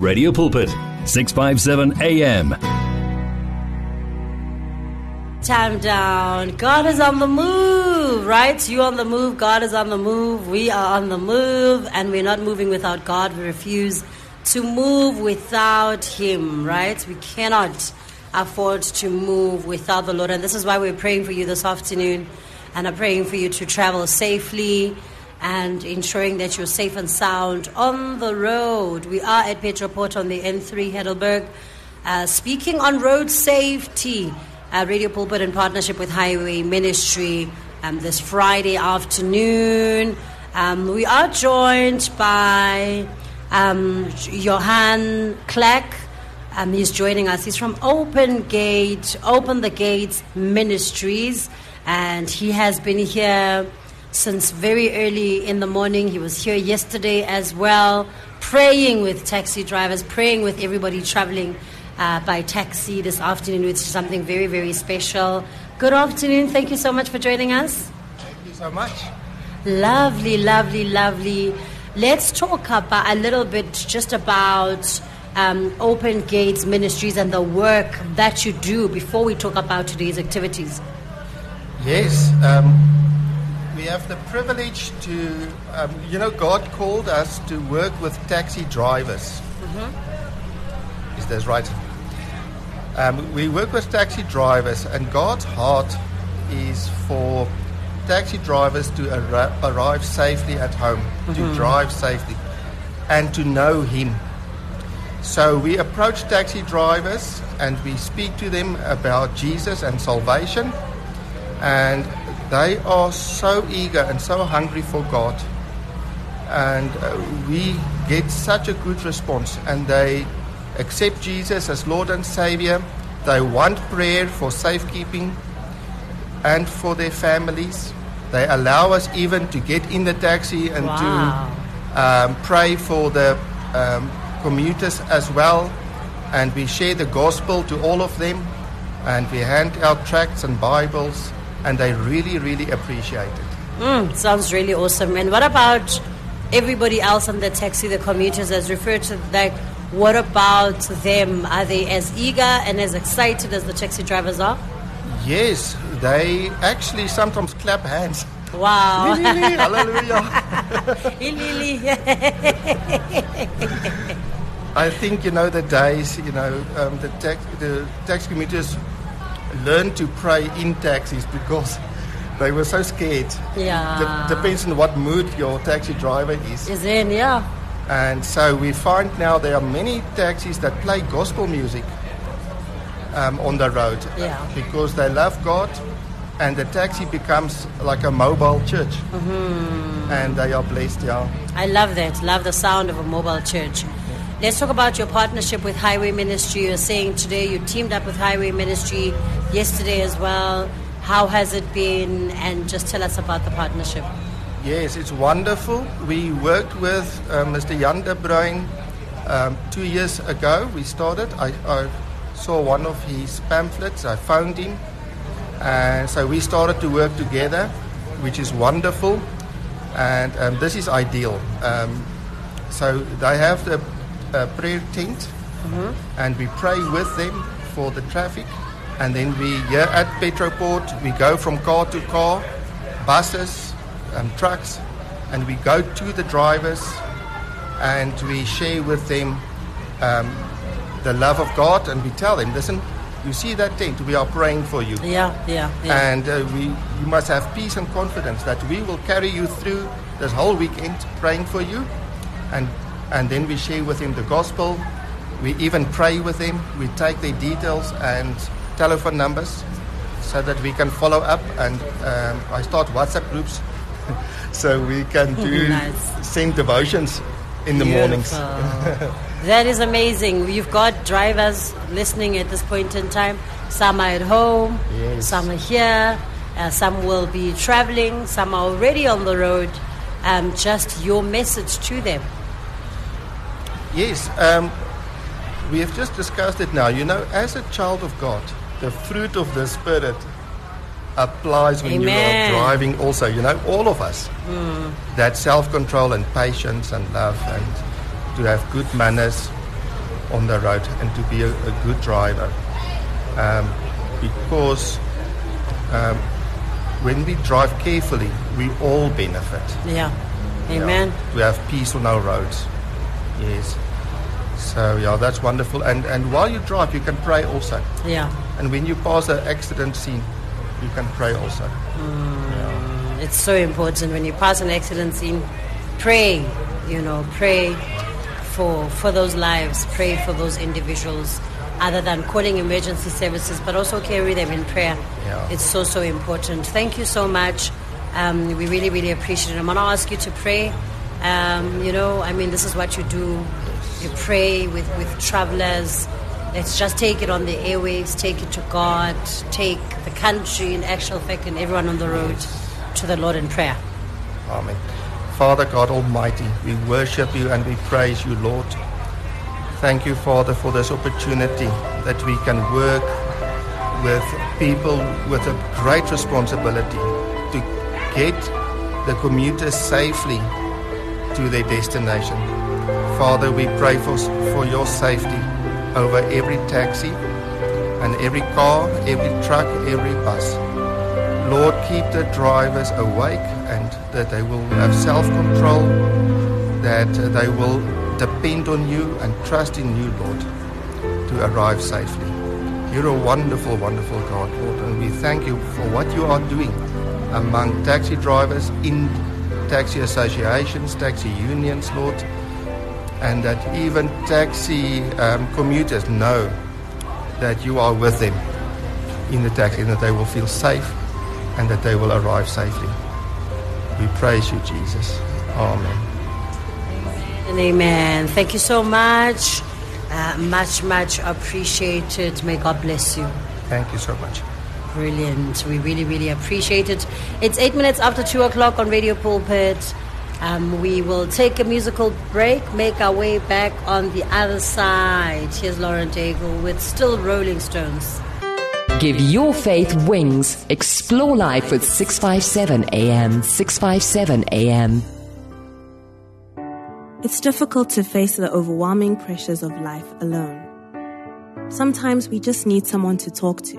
Radio Pulpit, 657 AM. Time down. God is on the move, right? You on the move, God is on the move, we are on the move, and we're not moving without God. We refuse to move without Him, right? We cannot afford to move without the Lord, and this is why we're praying for you this afternoon and are praying for you to travel safely and ensuring that you're safe and sound on the road. We are at Petroport on the N3 Heidelberg, uh, speaking on road safety. Uh, Radio Pulpit in partnership with Highway Ministry um, this Friday afternoon. Um, we are joined by um, Johan Clark. Um, he's joining us. He's from Open Gate, Open the Gates Ministries, and he has been here since very early in the morning. He was here yesterday as well, praying with taxi drivers, praying with everybody traveling uh, by taxi this afternoon, which is something very, very special. Good afternoon. Thank you so much for joining us. Thank you so much. Lovely, lovely, lovely. Let's talk about a little bit just about um, Open Gates Ministries and the work that you do before we talk about today's activities. Yes, um, have the privilege to, um, you know, God called us to work with taxi drivers. Is that right? Um, we work with taxi drivers, and God's heart is for taxi drivers to arri- arrive safely at home, to drive safely, and to know Him. So we approach taxi drivers and we speak to them about Jesus and salvation, and they are so eager and so hungry for God. And uh, we get such a good response, and they accept Jesus as Lord and Savior. They want prayer for safekeeping and for their families. They allow us even to get in the taxi and Wow. to um, pray for the um, commuters as well. And we share the gospel to all of them. And we hand out tracts and Bibles. And they really, really appreciate it. Mm, sounds really awesome. And what about everybody else on the taxi, the commuters, as referred to that? What about them? Are they as eager and as excited as the taxi drivers are? Yes, they actually sometimes clap hands. Wow. Hallelujah. I think you know the days. You know um, the tax the taxi commuters learned to pray in taxis because they were so scared. Yeah. De- depends on what mood your taxi driver is. Is in, yeah. And so we find now there are many taxis that play gospel music um, on the road Yeah. because they love God, and the taxi becomes like a mobile church, Mm-hmm. and they are blessed. Yeah. I love that. Love the sound of a mobile church. Let's talk about your partnership with Highway Ministry. You're saying today you teamed up with Highway Ministry yesterday as well. How has it been? And just tell us about the partnership. Yes, it's wonderful. We worked with uh, Mr. Jan de Bruin um, two years ago. We started. I, I saw one of his pamphlets. I found him. And so we started to work together, which is wonderful. And um, this is ideal. Um, so they have the uh, prayer tent, and we pray with them for the traffic. And then we, here at Petroport, we go from car to car, buses, and trucks, and we go to the drivers and we share with them um, the love of God and we tell them, listen, you see that tent, we are praying for you. Yeah, yeah, yeah. And uh, we, you must have peace and confidence that we will carry you through this whole weekend praying for you. And, and then we share with them the gospel. We even pray with them. We take their details and telephone numbers so that we can follow up. And um, I start WhatsApp groups so we can do Nice. send devotions in the mornings. That is amazing. You've got drivers listening at this point in time. Some are at home, Yes. some are here, uh, some will be traveling, some are already on the road. Um, just your message to them. Yes, um, we have just discussed it now. You know, as a child of God, the fruit of the Spirit applies when Amen. you are driving, also. You know, all of us. That self control and patience and love and to have good manners. on the road and to be a, a good driver. Um, because um, when we drive carefully, we all benefit. Yeah. Amen. We have peace on our roads. Yes. So yeah, that's wonderful. And and while you drive, you can pray also. Yeah. And when you pass the accident scene, you can pray also. It's so important when you pass an accident scene, pray, you know, pray for for those lives, pray for those individuals other than calling emergency services, but also carry them in prayer. Yeah. It's so so important. Thank you so much. Um, we really really appreciate it. I'm gonna ask you to pray. Um, you know, I mean, this is what you do. You pray with with travelers. Let's just take it on the airwaves, take it to God, take the country in actual fact and everyone on the road to the Lord in prayer. Amen. Father God Almighty, we worship you and we praise you, Lord. Thank you, Father, for this opportunity that we can work with people with a great responsibility to get the commuters safely to their destination. Father, we pray for, for your safety over every taxi and every car, every truck, every bus. Lord, keep the drivers awake and that they will have self control, that they will depend on you and trust in you, Lord, to arrive safely. You're a wonderful, wonderful God, Lord, and we thank you for what you are doing among taxi drivers in taxi associations, taxi unions, Lord, and that even taxi um, commuters know that you are with them in the taxi and that they will feel safe and that they will arrive safely. We praise you, Jesus. Amen. And amen. Thank you so much. Uh, much, much appreciated. May God bless you. Thank you so much. Brilliant. We really, really appreciate it. It's eight minutes after two o'clock on Radio Pulpit. Um, we will take a musical break, make our way back on the other side. Here's Lauren Daigle with Still Rolling Stones. Give your faith wings. Explore life with 657 AM. 657 AM. It's difficult to face the overwhelming pressures of life alone. Sometimes we just need someone to talk to,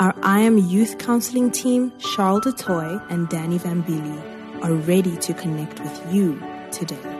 Our I Am Youth Counseling team, Charles du Toit and Danny Van Beely, are ready to connect with you today.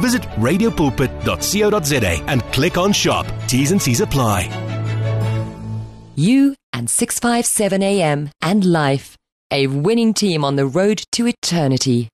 Visit radiopulpit.co.za and click on shop. T's and C's apply. You and 657 AM and life. A winning team on the road to eternity.